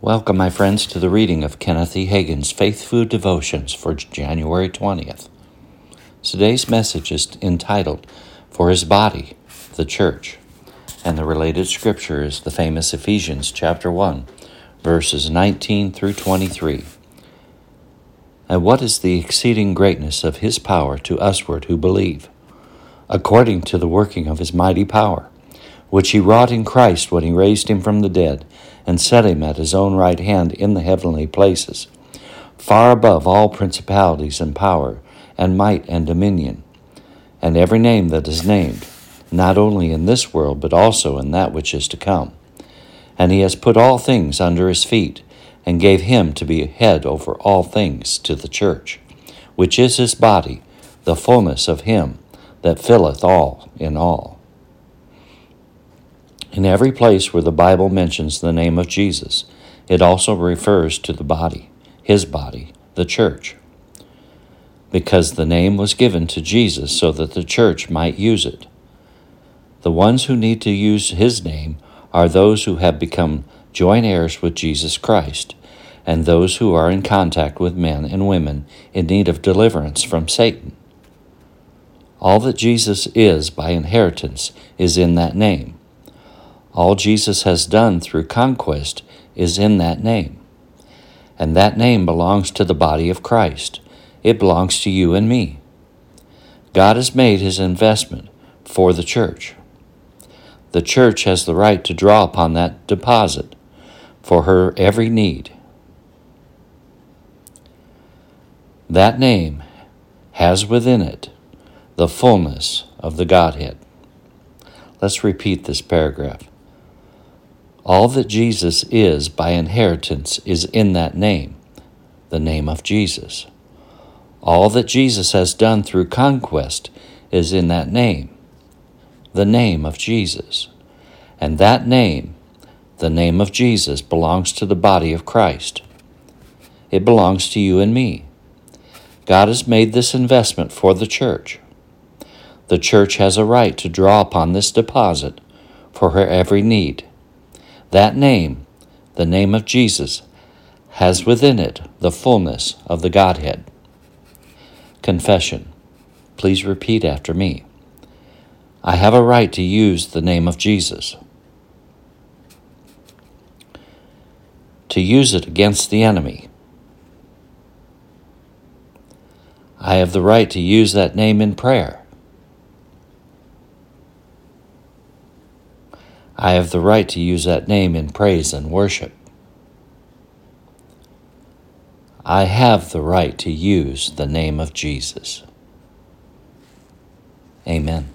Welcome, my friends, to the reading of Kenneth E. Hagin's Faith Food Devotions for January 20th. Today's message is entitled For His Body, the Church, and the related scripture is the famous Ephesians chapter 1, verses 19 through 23. And what is the exceeding greatness of His power to usward who believe, according to the working of His mighty power? Which he wrought in Christ when he raised him from the dead and set him at his own right hand in the heavenly places, far above all principalities and power, and might and dominion, and every name that is named, not only in this world, but also in that which is to come. And he has put all things under his feet, and gave him to be head over all things to the church, which is his body, the fullness of him that filleth all in all. In every place where the Bible mentions the name of Jesus, it also refers to the body, his body, the church. Because the name was given to Jesus so that the church might use it. The ones who need to use his name are those who have become joint heirs with Jesus Christ, and those who are in contact with men and women in need of deliverance from Satan. All that Jesus is by inheritance is in that name. All Jesus has done through conquest is in that name. And that name belongs to the body of Christ. It belongs to you and me. God has made his investment for the church. The church has the right to draw upon that deposit for her every need. That name has within it the fullness of the Godhead. Let's repeat this paragraph. All that Jesus is by inheritance is in that name, the name of Jesus. All that Jesus has done through conquest is in that name, the name of Jesus. And that name, the name of Jesus, belongs to the body of Christ. It belongs to you and me. God has made this investment for the church. The church has a right to draw upon this deposit for her every need. That name, the name of Jesus, has within it the fullness of the Godhead. Confession. Please repeat after me. I have a right to use the name of Jesus. To use it against the enemy. I have the right to use that name in prayer. I have the right to use that name in praise and worship. I have the right to use the name of Jesus. Amen.